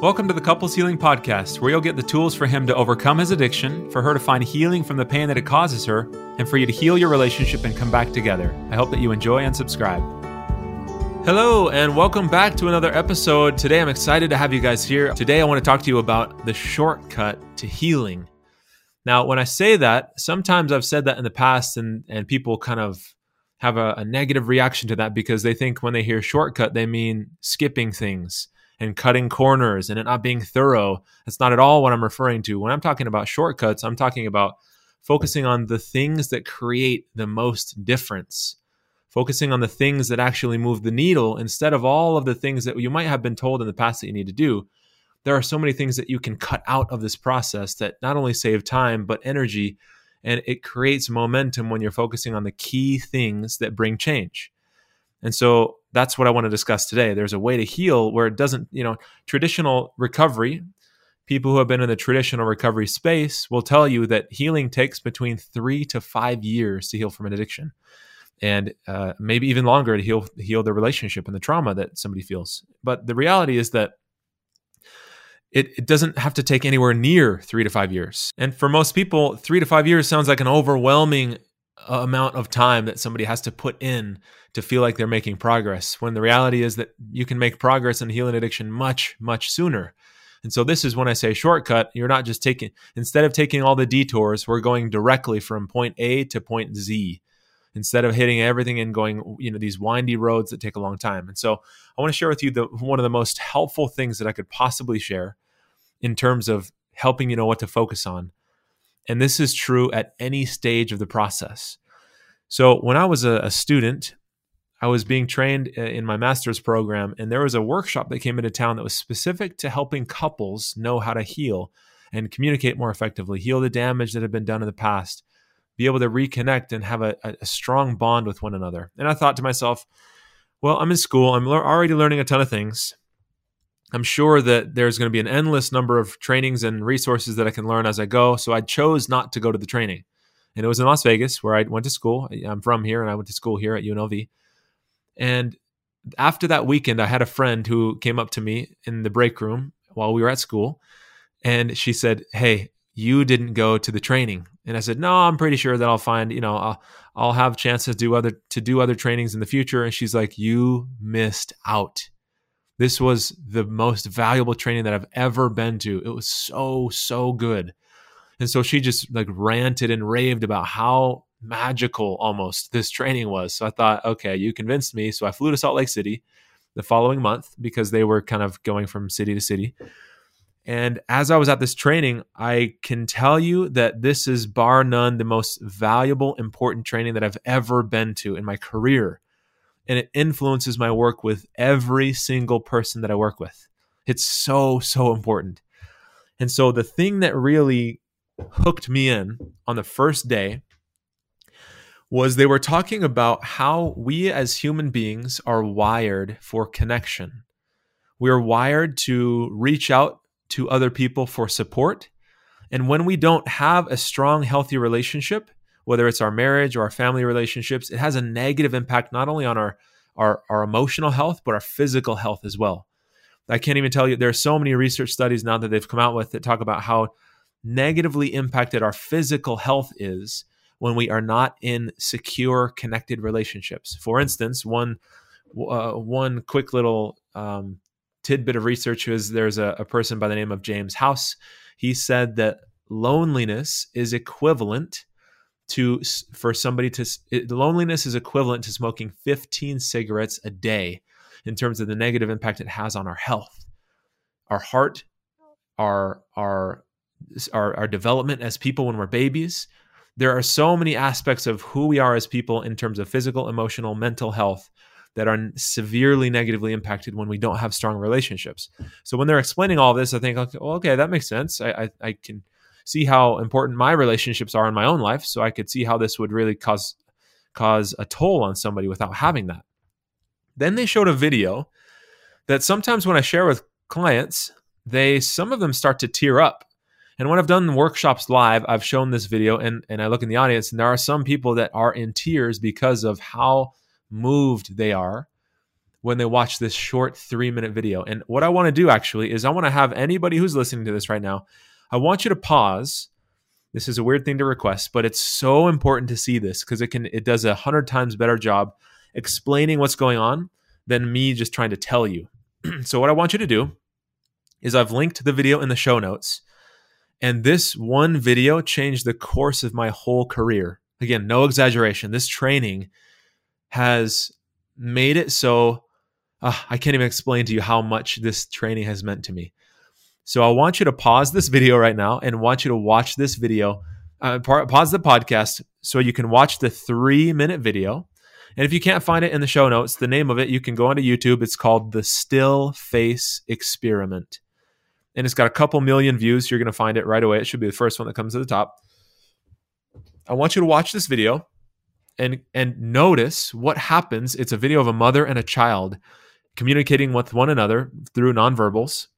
Welcome to the Couples Healing Podcast, where you'll get the tools for him to overcome his addiction, for her to find healing from the pain that it causes her, and for you to heal your relationship and come back together. I hope that you enjoy and subscribe. Hello, and welcome back to another episode. Today, I'm excited to have you guys here. Today, I want to talk to you about the shortcut to healing. Now, when I say that, sometimes I've said that in the past, and, and people kind of have a, a negative reaction to that because they think when they hear shortcut, they mean skipping things and cutting corners and it not being thorough. That's not at all what I'm referring to. When I'm talking about shortcuts, I'm talking about focusing on the things that create the most difference, focusing on the things that actually move the needle instead of all of the things that you might have been told in the past that you need to do. There are so many things that you can cut out of this process that not only save time, but energy. And it creates momentum when you're focusing on the key things that bring change. And so that's what I want to discuss today. There's a way to heal where it doesn't, you know, traditional recovery, people who have been in the traditional recovery space will tell you that healing takes between three to five years to heal from an addiction. And uh, maybe even longer to heal heal the relationship and the trauma that somebody feels. But the reality is that it, it doesn't have to take anywhere near three to five years. And for most people, three to five years sounds like an overwhelming amount of time that somebody has to put in to feel like they're making progress when the reality is that you can make progress in healing addiction much much sooner. And so this is when i say shortcut. You're not just taking instead of taking all the detours we're going directly from point a to point z instead of hitting everything and going you know these windy roads that take a long time. And so i want to share with you the one of the most helpful things that i could possibly share in terms of helping you know what to focus on and this is true at any stage of the process. So, when I was a, a student, I was being trained uh, in my master's program, and there was a workshop that came into town that was specific to helping couples know how to heal and communicate more effectively, heal the damage that had been done in the past, be able to reconnect and have a, a strong bond with one another. And I thought to myself, well, I'm in school, I'm already learning a ton of things. I'm sure that there's going to be an endless number of trainings and resources that I can learn as I go. So I chose not to go to the training. And it was in Las Vegas where I went to school. I'm from here and I went to school here at UNLV. And after that weekend, I had a friend who came up to me in the break room while we were at school. And she said, Hey, you didn't go to the training. And I said, No, I'm pretty sure that I'll find, you know, I'll, I'll have chances to do other to do other trainings in the future. And she's like, You missed out. This was the most valuable training that I've ever been to. It was so, so good. And so she just like ranted and raved about how magical almost this training was. So I thought, okay, you convinced me. So I flew to Salt Lake City the following month because they were kind of going from city to city. And as I was at this training, I can tell you that this is bar none the most valuable, important training that I've ever been to in my career and it influences my work with every single person that I work with. It's so, so important. And so the thing that really hooked me in on the first day was they were talking about how we as human beings are wired for connection. We are wired to reach out to other people for support. And when we don't have a strong, healthy relationship, whether it's our marriage or our family relationships, it has a negative impact not only on our our, our emotional health, but our physical health as well. I can't even tell you, there are so many research studies now that they've come out with that talk about how negatively impacted our physical health is when we are not in secure, connected relationships. For instance, one uh, one quick little um, tidbit of research is there's a, a person by the name of James House. He said that loneliness is equivalent to for somebody to it, loneliness is equivalent to smoking 15 cigarettes a day in terms of the negative impact it has on our health. Our heart our our our, our development as people when we're babies. There are so many aspects of who we are as people in terms of physical emotional mental health that are severely negatively impacted when we don't have strong relationships. So when they're explaining all this i think okay, well, okay that makes sense. I, I, I can see how important my relationships are in my own life so i could see how this would really cause cause a toll on somebody without having that then they showed a video that sometimes when i share with clients they some of them start to tear up and when i've done workshops live i've shown this video and, and i look in the audience and there are some people that are in tears because of how moved they are when they watch this short three minute video. And what I want to do actually is I want to have anybody who's listening to this right now, I want you to pause. This is a weird thing to request, but it's so important to see this because it can it does a hundred times better job explaining what's going on than me just trying to tell you. so what I want you to do is I've linked the video in the show notes. And this one video changed the course of my whole career. Again, no exaggeration. This training has made it so uh, I can't even explain to you how much this training has meant to me. So I want you to pause this video right now and want you to watch this video. Uh, pause the podcast so you can watch the three minute video. And if you can't find it in the show notes, the name of it, you can go onto YouTube. It's called the Still Face Experiment. And it's got a couple million views. You're going to find it right away. It should be the first one that comes to the top. I want you to watch this video and and notice what happens. It's a video of a mother and a child communicating with one another through nonverbals,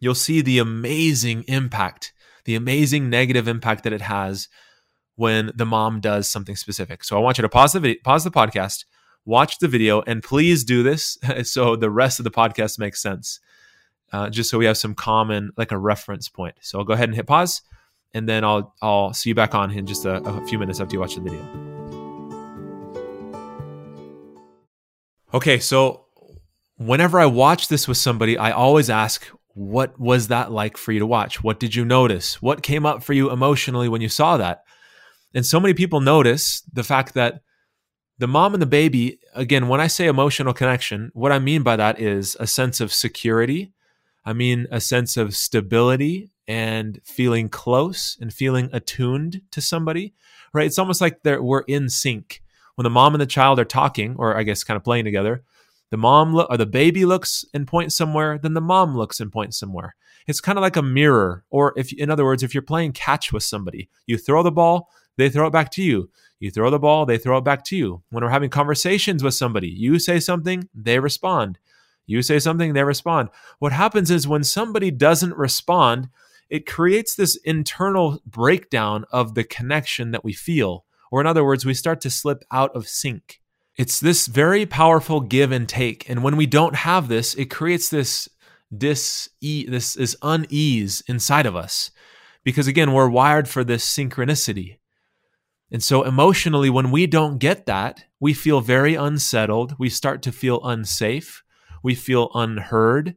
you'll see the amazing impact, the amazing negative impact that it has when the mom does something specific. So I want you to pause the video, pause the podcast, watch the video, and please do this so the rest of the podcast makes sense. Uh, just so we have some common, like a reference point. So I'll go ahead and hit pause, and then I'll I'll see you back on in just a, a few minutes after you watch the video. Okay, so whenever I watch this with somebody, I always ask, what was that like for you to watch? What did you notice? What came up for you emotionally when you saw that? And so many people notice the fact that the mom and the baby, again, when I say emotional connection, what I mean by that is a sense of security. I mean a sense of stability and feeling close and feeling attuned to somebody, right? It's almost like we're in sync. When the mom and the child are talking, or I guess kind of playing together, the mom lo- or the baby looks and points somewhere, then the mom looks and points somewhere. It's kind of like a mirror, or if, in other words, if you're playing catch with somebody, you throw the ball, they throw it back to you. You throw the ball, they throw it back to you. When we're having conversations with somebody, you say something, they respond. You say something, they respond. What happens is when somebody doesn't respond, it creates this internal breakdown of the connection that we feel. Or, in other words, we start to slip out of sync. It's this very powerful give and take. And when we don't have this, it creates this dis this, this unease inside of us. Because again, we're wired for this synchronicity. And so emotionally, when we don't get that, we feel very unsettled. We start to feel unsafe. We feel unheard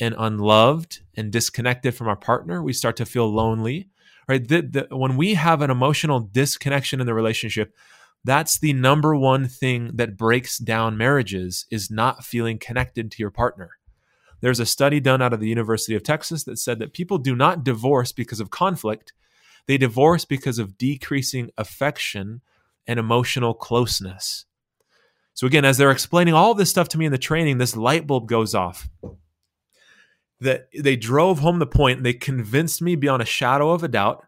and unloved and disconnected from our partner. We start to feel lonely. Right? The, the, when we have an emotional disconnection in the relationship, that's the number one thing that breaks down marriages is not feeling connected to your partner. There's a study done out of the University of Texas that said that people do not divorce because of conflict. They divorce because of decreasing affection and emotional closeness. So, again, as they're explaining all this stuff to me in the training, this light bulb goes off. That they drove home the point, they convinced me beyond a shadow of a doubt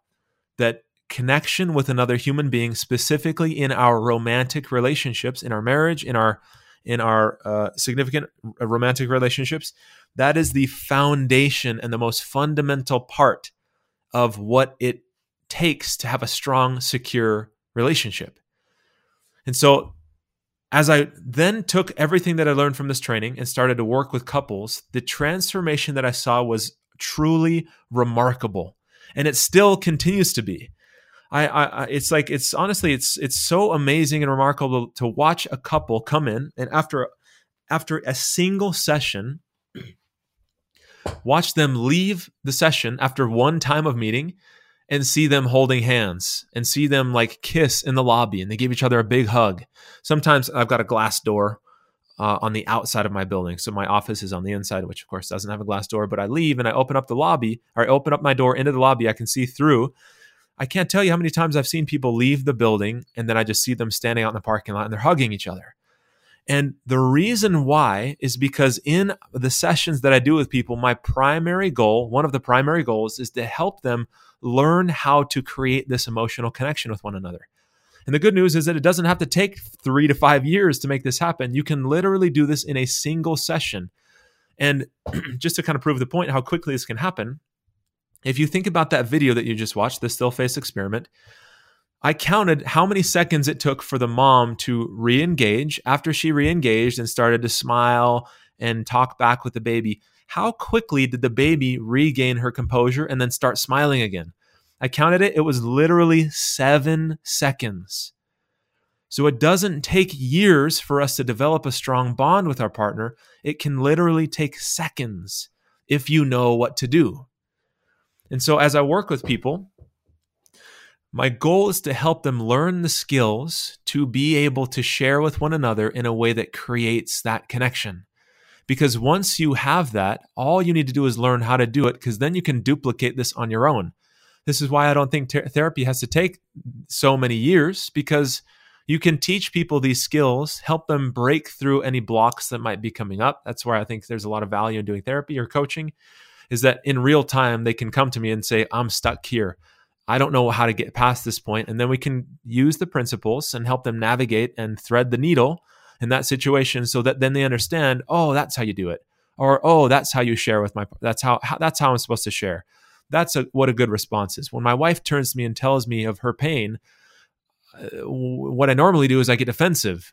that connection with another human being, specifically in our romantic relationships, in our marriage, in our in our uh, significant romantic relationships, that is the foundation and the most fundamental part of what it takes to have a strong, secure relationship. And so, as I then took everything that I learned from this training and started to work with couples, the transformation that I saw was truly remarkable. And it still continues to be. I, I, it's like it's honestly it's it's so amazing and remarkable to watch a couple come in and after after a single session watch them leave the session after one time of meeting and see them holding hands and see them like kiss in the lobby and they give each other a big hug. Sometimes i've got a glass door uh, on the outside of my building. So my office is on the inside which of course doesn't have a glass door but i leave and i open up the lobby or i open up my door into the lobby. I can see through I can't tell you how many times I've seen people leave the building and then I just see them standing out in the parking lot and they're hugging each other. And the reason why is because in the sessions that I do with people, my primary goal, one of the primary goals, is to help them learn how to create this emotional connection with one another. And the good news is that it doesn't have to take three to five years to make this happen. You can literally do this in a single session. And just to kind of prove the point how quickly this can happen, if you think about that video that you just watched, the still face experiment, I counted how many seconds it took for the mom to re engage after she re engaged and started to smile and talk back with the baby. How quickly did the baby regain her composure and then start smiling again? I counted it, it was literally seven seconds. So it doesn't take years for us to develop a strong bond with our partner. It can literally take seconds if you know what to do. And so as I work with people, my goal is to help them learn the skills to be able to share with one another in a way that creates that connection. Because once you have that, all you need to do is learn how to do it, because then you can duplicate this on your own. This is why I don't think ter- therapy has to take so many years, because you can teach people these skills, help them break through any blocks that might be coming up. That's where I think there's a lot of value in doing therapy or coaching, is that in real time, they can come to me and say, I'm stuck here. I don't know how to get past this point. And then we can use the principles and help them navigate and thread the needle in that situation so that then they understand, oh, that's how you do it. Or, oh, that's how you share with my, that's how, how that's how I'm supposed to share. That's a, what a good response is. When my wife turns to me and tells me of her pain, uh, what I normally do is I get defensive.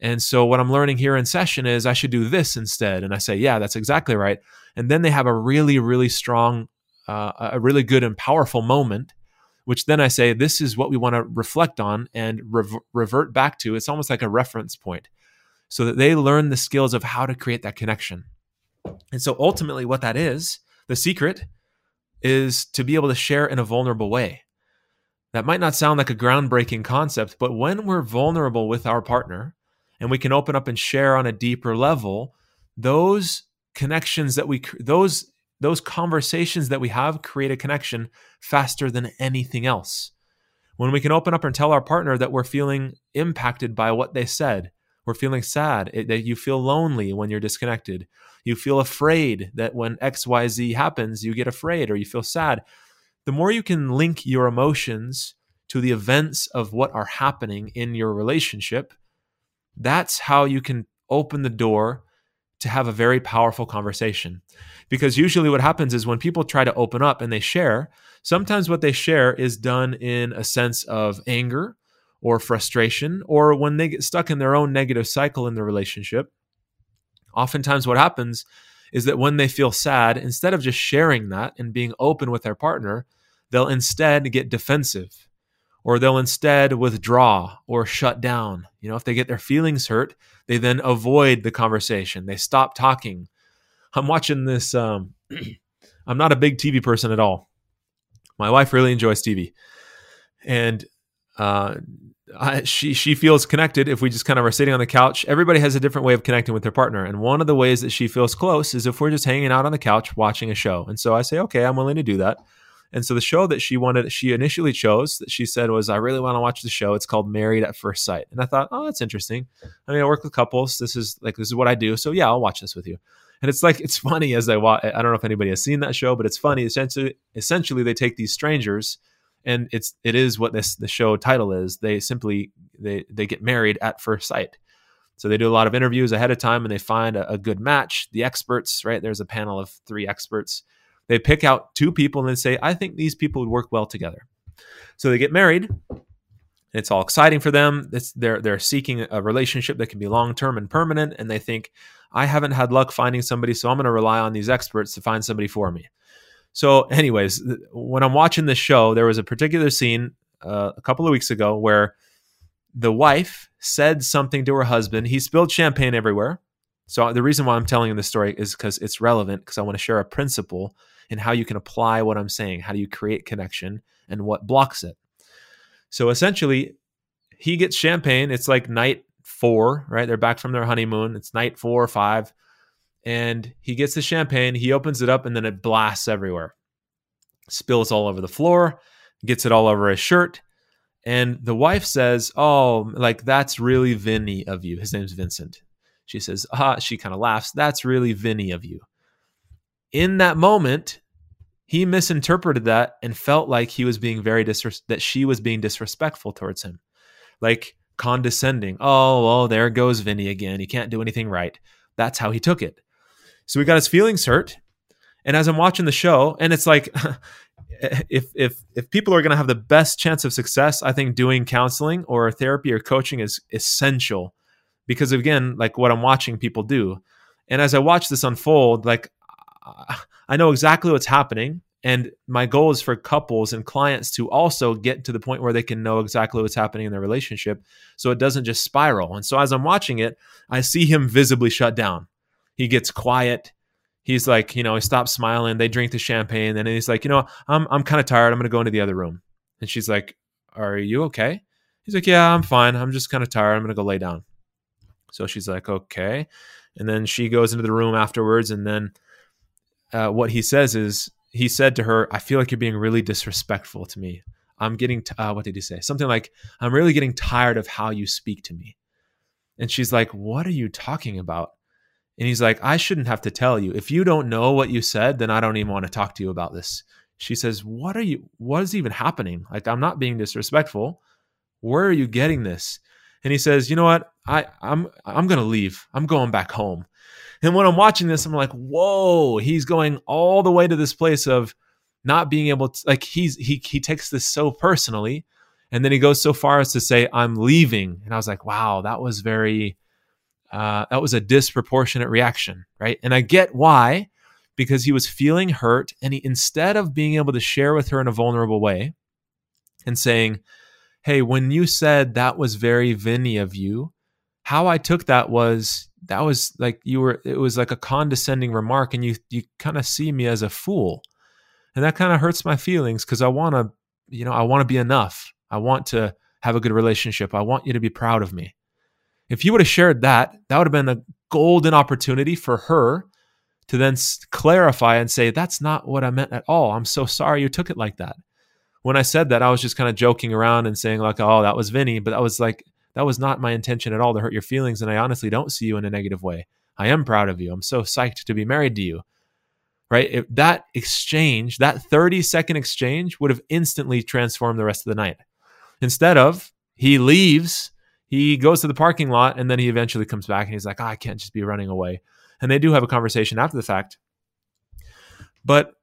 And so what I'm learning here in session is I should do this instead. And I say, yeah, that's exactly right. And then they have a really, really strong, uh, a really good and powerful moment which then I say, this is what we want to reflect on and rev- revert back to. It's almost like a reference point so that they learn the skills of how to create that connection. And so ultimately, what that is, the secret is to be able to share in a vulnerable way. That might not sound like a groundbreaking concept, but when we're vulnerable with our partner and we can open up and share on a deeper level, those connections that we, those those conversations that we have create a connection faster than anything else. When we can open up and tell our partner that we're feeling impacted by what they said, we're feeling sad, that you feel lonely when you're disconnected, you feel afraid that when XYZ happens, you get afraid or you feel sad. The more you can link your emotions to the events of what are happening in your relationship, that's how you can open the door to have a very powerful conversation. Because usually what happens is when people try to open up and they share, sometimes what they share is done in a sense of anger or frustration, or when they get stuck in their own negative cycle in the relationship. Oftentimes, what happens is that when they feel sad, instead of just sharing that and being open with their partner, they'll instead get defensive or they'll instead withdraw or shut down. You know, if they get their feelings hurt, they then avoid the conversation. They stop talking. I'm watching this. Um, I'm not a big TV person at all. My wife really enjoys TV, and uh, I, she she feels connected if we just kind of are sitting on the couch. Everybody has a different way of connecting with their partner, and one of the ways that she feels close is if we're just hanging out on the couch watching a show. And so I say, okay, I'm willing to do that. And so the show that she wanted, she initially chose that she said was, I really want to watch the show. It's called Married at First Sight. And I thought, oh, that's interesting. I mean, I work with couples. This is like, this is what I do. So yeah, I'll watch this with you. And it's like, it's funny as I watch, I don't know if anybody has seen that show, but it's funny. Essentially, essentially they take these strangers and it's, it is what this, the show title is. They simply, they, they get married at first sight. So they do a lot of interviews ahead of time and they find a, a good match. The experts, right? There's a panel of three experts they pick out two people and they say, I think these people would work well together. So they get married. It's all exciting for them. It's, they're they're seeking a relationship that can be long term and permanent, and they think, I haven't had luck finding somebody, so I'm going to rely on these experts to find somebody for me. So, anyways, when I'm watching this show, there was a particular scene uh, a couple of weeks ago where the wife said something to her husband. He spilled champagne everywhere. So the reason why I'm telling you this story is because it's relevant because I want to share a principle and how you can apply what I'm saying. How do you create connection and what blocks it? So essentially, he gets champagne. It's like night four, right? They're back from their honeymoon. It's night four or five. And he gets the champagne, he opens it up, and then it blasts everywhere. Spills all over the floor, gets it all over his shirt. And the wife says, Oh, like that's really Vinny of you. His name's Vincent. She says, Ah, she kind of laughs. That's really Vinny of you in that moment, he misinterpreted that and felt like he was being very disres- that she was being disrespectful towards him, like condescending. Oh, oh, there goes Vinny again. He can't do anything right. That's how he took it. So he got his feelings hurt. And as I'm watching the show, and it's like, if if if people are going to have the best chance of success, I think doing counseling or therapy or coaching is essential because again, like what I'm watching people do. And as I watch this unfold, like I know exactly what's happening and my goal is for couples and clients to also get to the point where they can know exactly what's happening in their relationship so it doesn't just spiral. And so as I'm watching it, I see him visibly shut down. He gets quiet he's like, you know, he stops smiling. They drink the champagne, and he's like, you know, I'm I'm kind of tired. I'm gonna go into the other room. And she's like, Are you okay? He's like, Yeah, I'm fine. I'm just kind of tired. I'm gonna go lay down. So she's like, Okay. And then she goes into the room afterwards, and then uh, what he says is, he said to her, "I feel like you're being really disrespectful to me. I'm getting t- uh, what did he say? Something like, I'm really getting tired of how you speak to me." And she's like, "What are you talking about?" And he's like, I shouldn't have to tell you. If you don't know what you said, then I don't even want to talk to you about this. She says, What are you, what is even happening? Like, I'm not being disrespectful. Where are you getting this? And he says, You know what? I, I'm, I'm going to leave. I'm going back home. And when I'm watching this, I'm like, Whoa, he's going all the way to this place of not being able to, like, he's, he, he takes this so personally. And then he goes so far as to say, I'm leaving. And I was like, Wow, that was very, uh, that was a disproportionate reaction, right? And I get why, because he was feeling hurt, and he instead of being able to share with her in a vulnerable way and saying, "Hey, when you said that was very Vinny of you," how I took that was that was like you were it was like a condescending remark, and you you kind of see me as a fool, and that kind of hurts my feelings because I want to, you know, I want to be enough. I want to have a good relationship. I want you to be proud of me. If you would have shared that, that would have been a golden opportunity for her to then clarify and say, That's not what I meant at all. I'm so sorry you took it like that. When I said that, I was just kind of joking around and saying, like, oh, that was Vinny. But that was like, that was not my intention at all to hurt your feelings. And I honestly don't see you in a negative way. I am proud of you. I'm so psyched to be married to you. Right? That exchange, that 30 second exchange would have instantly transformed the rest of the night. Instead of, he leaves he goes to the parking lot and then he eventually comes back and he's like, oh, I can't just be running away. And they do have a conversation after the fact. But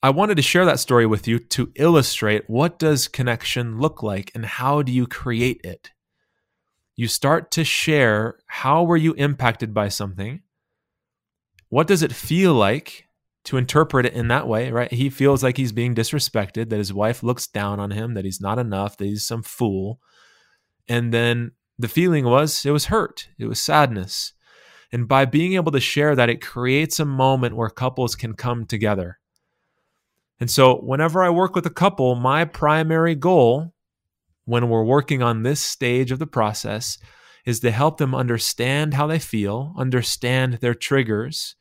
I wanted to share that story with you to illustrate what does connection look like and how do you create it? You start to share how were you impacted by something? What does it feel like to interpret it in that way, right? He feels like he's being disrespected, that his wife looks down on him, that he's not enough, that he's some fool. And then the feeling was it was hurt, it was sadness. And by being able to share that, it creates a moment where couples can come together. And so, whenever I work with a couple, my primary goal when we're working on this stage of the process is to help them understand how they feel, understand their triggers,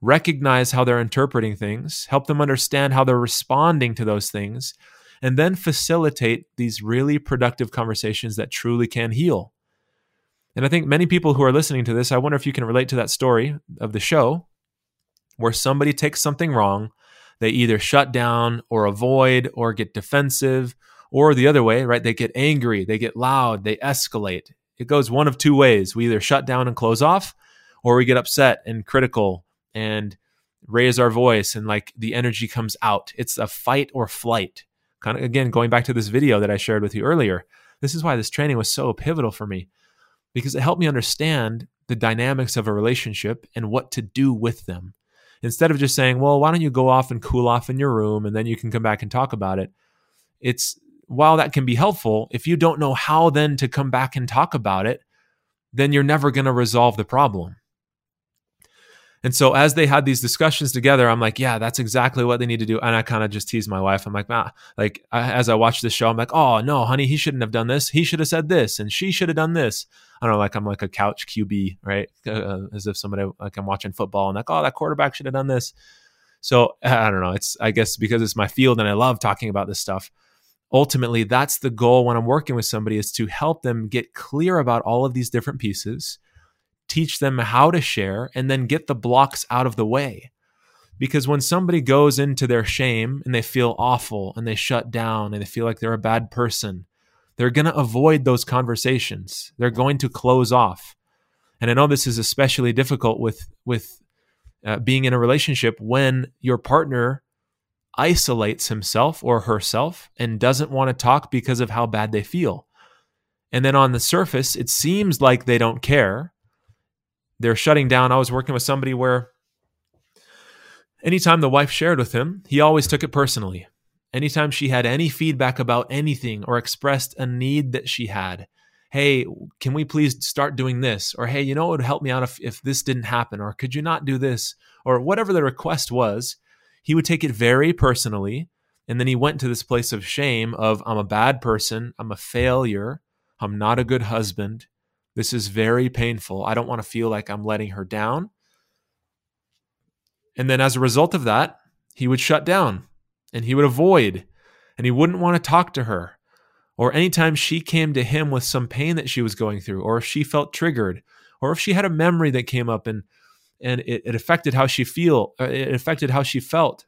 recognize how they're interpreting things, help them understand how they're responding to those things, and then facilitate these really productive conversations that truly can heal. And I think many people who are listening to this, I wonder if you can relate to that story of the show where somebody takes something wrong, they either shut down or avoid or get defensive, or the other way, right? They get angry, they get loud, they escalate. It goes one of two ways. We either shut down and close off, or we get upset and critical and raise our voice and like the energy comes out. It's a fight or flight kind of again going back to this video that I shared with you earlier. This is why this training was so pivotal for me because it helped me understand the dynamics of a relationship and what to do with them. Instead of just saying, "Well, why don't you go off and cool off in your room and then you can come back and talk about it?" It's while that can be helpful, if you don't know how then to come back and talk about it, then you're never going to resolve the problem. And so as they had these discussions together, I'm like, yeah, that's exactly what they need to do. And I kind of just tease my wife. I'm like, ah, like I, as I watch this show, I'm like, oh no, honey, he shouldn't have done this. He should have said this, and she should have done this. I don't know, like I'm like a couch QB, right? Uh, as if somebody like I'm watching football and like, oh, that quarterback should have done this. So I don't know. It's I guess because it's my field and I love talking about this stuff. Ultimately, that's the goal when I'm working with somebody is to help them get clear about all of these different pieces teach them how to share, and then get the blocks out of the way. Because when somebody goes into their shame and they feel awful and they shut down and they feel like they're a bad person, they're going to avoid those conversations. They're going to close off. And I know this is especially difficult with with uh, being in a relationship when your partner isolates himself or herself and doesn't want to talk because of how bad they feel. And then on the surface, it seems like they don't care. They're shutting down. I was working with somebody where anytime the wife shared with him, he always took it personally. Anytime she had any feedback about anything or expressed a need that she had, hey, can we please start doing this? Or hey, you know, it would help me out if, if this didn't happen. Or could you not do this? Or whatever the request was, he would take it very personally. And then he went to this place of shame of I'm a bad person, I'm a failure, I'm not a good husband. This is very painful. I don't want to feel like I'm letting her down. And then as a result of that, he would shut down and he would avoid and he wouldn't want to talk to her. Or anytime she came to him with some pain that she was going through, or if she felt triggered, or if she had a memory that came up and and it, it affected how she feel uh, it affected how she felt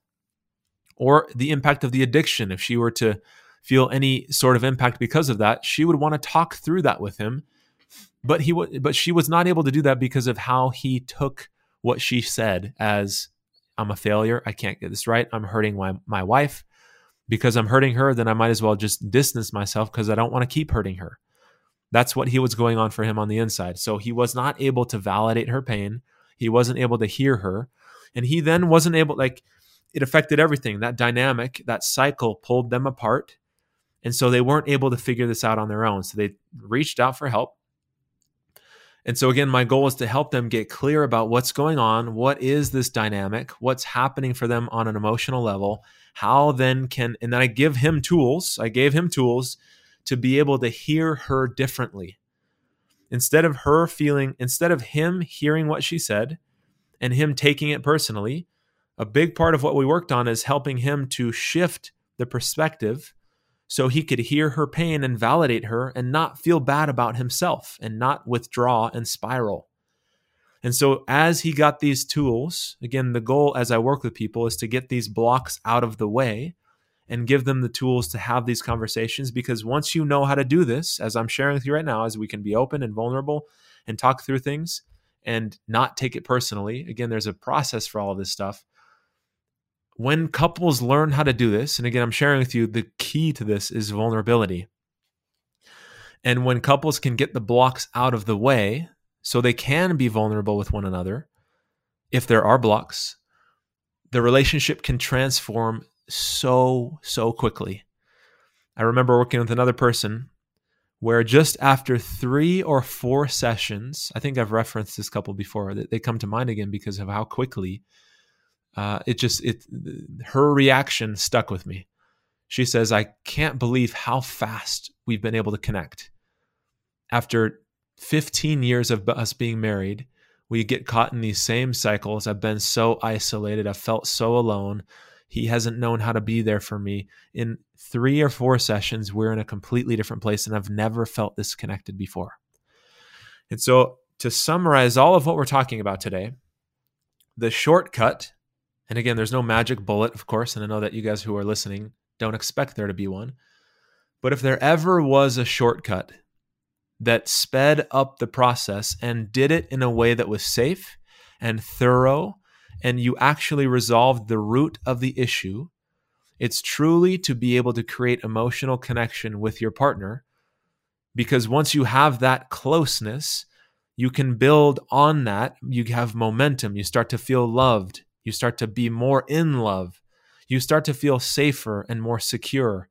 or the impact of the addiction. If she were to feel any sort of impact because of that she would want to talk through that with him but he w- but she was not able to do that because of how he took what she said as i'm a failure. I can't get this right. I'm hurting my, my wife. Because i'm hurting her then i might as well just distance myself because i don't want to keep hurting her. That's what he was going on for him on the inside. So he was not able to validate her pain he wasn't able to hear her. And he then wasn't able, like, it affected everything. That dynamic, that cycle pulled them apart. And so they weren't able to figure this out on their own. So they reached out for help. And so, again, my goal is to help them get clear about what's going on. What is this dynamic? What's happening for them on an emotional level? How then can, and then I give him tools. I gave him tools to be able to hear her differently instead of her feeling, instead of him hearing what she said and him taking it personally, a big part of what we worked on is helping him to shift the perspective so he could hear her pain and validate her and not feel bad about himself and not withdraw and spiral. And so, as he got these tools, again, the goal as I work with people is to get these blocks out of the way and give them the tools to have these conversations because once you know how to do this as i'm sharing with you right now as we can be open and vulnerable and talk through things and not take it personally. Again there's a process for all of this stuff. When couples learn how to do this and again i'm sharing with you the key to this is vulnerability. And when couples can get the blocks out of the way so they can be vulnerable with one another if there are blocks the relationship can transform so, so quickly. I remember working with another person where just after three or four sessions, I think I've referenced this couple before, they come to mind again because of how quickly uh, it just, it, her reaction stuck with me. She says, I can't believe how fast we've been able to connect. After 15 years of us being married, we get caught in these same cycles. I've been so isolated. I've felt so alone. He hasn't known how to be there for me. In three or four sessions, we're in a completely different place, and I've never felt this connected before. And so, to summarize all of what we're talking about today, the shortcut, and again, there's no magic bullet, of course, and I know that you guys who are listening don't expect there to be one. But if there ever was a shortcut that sped up the process and did it in a way that was safe and thorough and you actually resolved the root of the issue, it's truly to be able to create emotional connection with your partner. Because once you have that closeness, you can build on that. You have momentum. You start to feel loved. You start to be more in love. You start to feel safer and more secure.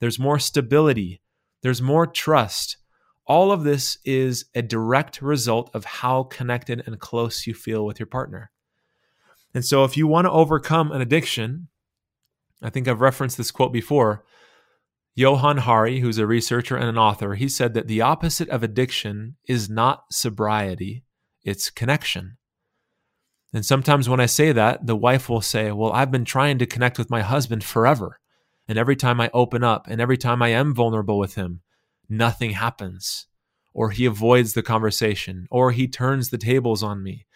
There's more stability. There's more trust. All of this is a direct result of how connected and close you feel with your partner. And so, if you want to overcome an addiction, I think I've referenced this quote before. Johann Hari, who's a researcher and an author, he said that the opposite of addiction is not sobriety, it's connection. And sometimes when I say that, the wife will say, Well, I've been trying to connect with my husband forever. And every time I open up and every time I am vulnerable with him, nothing happens. Or he avoids the conversation, or he turns the tables on me,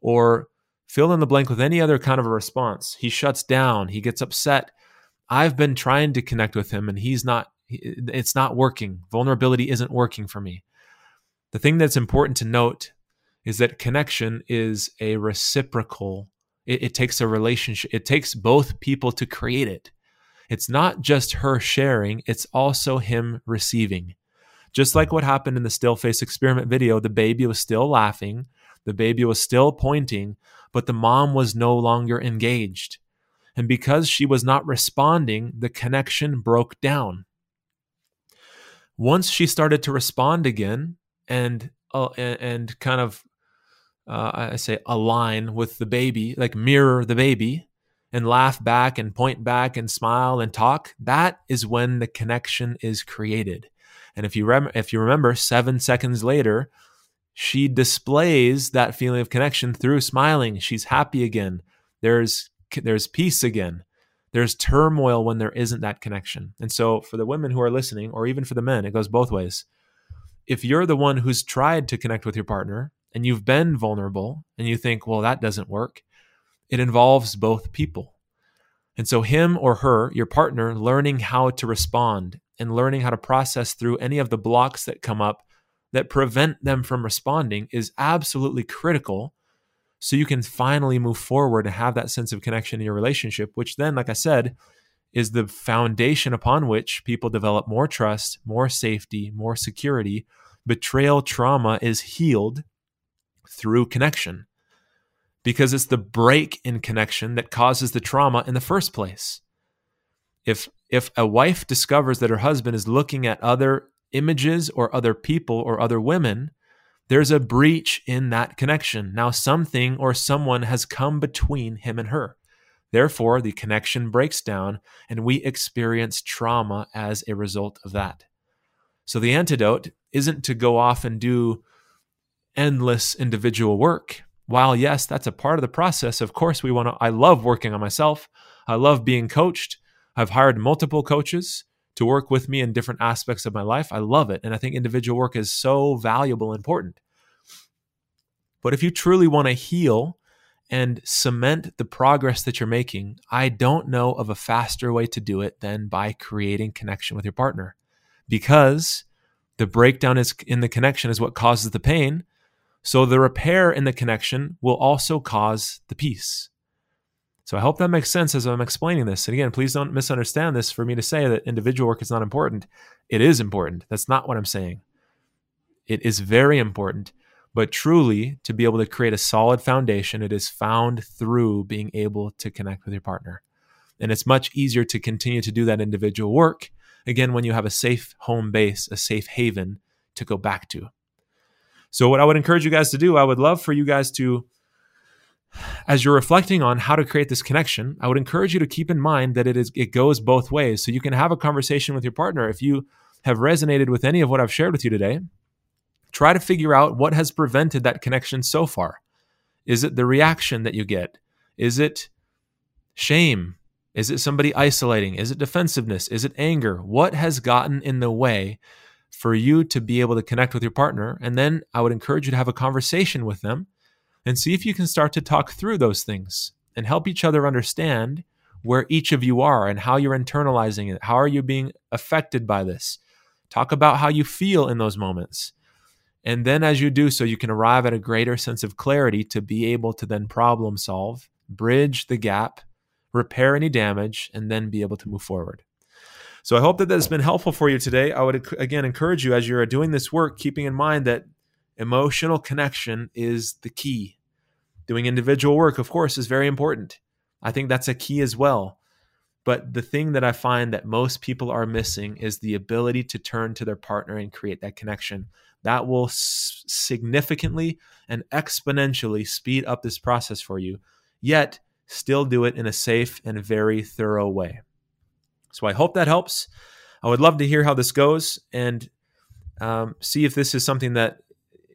or fill in the blank with any other kind of a response. He shuts down, he gets upset. I've been trying to connect with him and he's not, it's not working. Vulnerability isn't working for me. The thing that's important to note is that connection is a reciprocal It, it takes a relationship, it takes both people to create it. It's not just her sharing, it's also him receiving. Just like what happened in the still face experiment video, the baby was still laughing, the baby was still pointing, but the mom was no longer engaged. And because she was not responding, the connection broke down. Once she started to respond again and uh, and kind of uh, I say align with the baby, like mirror the baby, and laugh back and point back and smile and talk, that is when the connection is created. And if you rem- if you remember, seven seconds later, she displays that feeling of connection through smiling. She's happy again. There's there's peace again. There's turmoil when there isn't that connection. And so for the women who are listening, or even for the men, it goes both ways. If you're the one who's tried to connect with your partner and you've been vulnerable and you think, well, that doesn't work, it involves both people. And so, him or her, your partner, learning how to respond and learning how to process through any of the blocks that come up that prevent them from responding is absolutely critical. So, you can finally move forward and have that sense of connection in your relationship, which then, like I said, is the foundation upon which people develop more trust, more safety, more security. Betrayal trauma is healed through connection because it's the break in connection that causes the trauma in the first place. If if a wife discovers that her husband is looking at other images or other people or other women, there's a breach in that connection. Now something or someone has come between him and her. Therefore, the connection breaks down and we experience trauma as a result of that. So the antidote isn't to go off and do endless individual work while yes, that's a part of the process, of course we want to I love working on myself. I love being coached. I've hired multiple coaches to work with me in different aspects of my life. I love it and I think individual work is so valuable and important. But if you truly want to heal and cement the progress that you're making, I don't know of a faster way to do it than by creating connection with your partner. Because the breakdown is in the connection is what causes the pain so the repair in the connection will also cause the peace. So I hope that makes sense as I'm explaining this. And again, please don't misunderstand this for me to say that individual work is not important. It is important. That's not what I'm saying. It is very important. But truly, to be able to create a solid foundation, it is found through being able to connect with your partner. And it's much easier to continue to do that individual work, again, when you have a safe home base, a safe haven to go back to. So, what I would encourage you guys to do, I would love for you guys to, as you're reflecting on how to create this connection, I would encourage you to keep in mind that it is it goes both ways. So you can have a conversation with your partner if you have resonated with any of what I've shared with you today. Try to figure out what has prevented that connection so far. Is it the reaction that you get? Is it shame? Is it somebody isolating? Is it defensiveness? Is it anger? What has gotten in the way for you to be able to connect with your partner. And then I would encourage you to have a conversation with them and see if you can start to talk through those things and help each other understand where each of you are and how you're internalizing it. How are you being affected by this? Talk about how you feel in those moments. And then as you do so, you can arrive at a greater sense of clarity to be able to then problem solve, bridge the gap, repair any damage, and then be able to move forward. So I hope that that has been helpful for you today. I would again encourage you as you're doing this work, keeping in mind that emotional connection is the key. Doing individual work, of course, is very important. I think that's a key as well. But the thing that I find that most people are missing is the ability to turn to their partner and create that connection. That will s- significantly and exponentially speed up this process for you, yet still do it in a safe and very thorough way. So I hope that helps. I would love to hear how this goes and um, see if this is something that,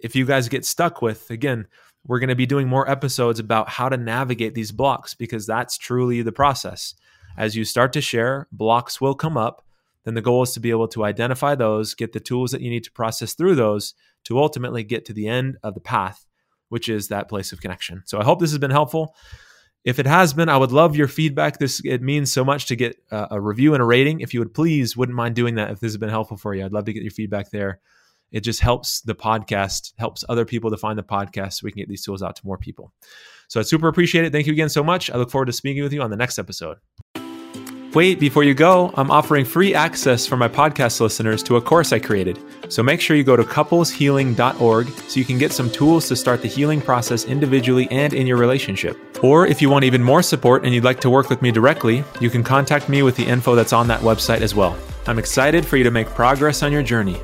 if you guys get stuck with, again, we're going to be doing more episodes about how to navigate these blocks because that's truly the process. As you start to share, blocks will come up. Then the goal is to be able to identify those, get the tools that you need to process through those to ultimately get to the end of the path, which is that place of connection. So I hope this has been helpful. If it has been, I would love your feedback. This it means so much to get a, a review and a rating. If you would please, wouldn't mind doing that. If this has been helpful for you, I'd love to get your feedback there. It just helps the podcast, helps other people to find the podcast, so we can get these tools out to more people. So I super appreciate it. Thank you again so much. I look forward to speaking with you on the next episode. Wait, before you go, I'm offering free access for my podcast listeners to a course I created. So make sure you go to coupleshealing.org so you can get some tools to start the healing process individually and in your relationship. Or if you want even more support and you'd like to work with me directly, you can contact me with the info that's on that website as well. I'm excited for you to make progress on your journey.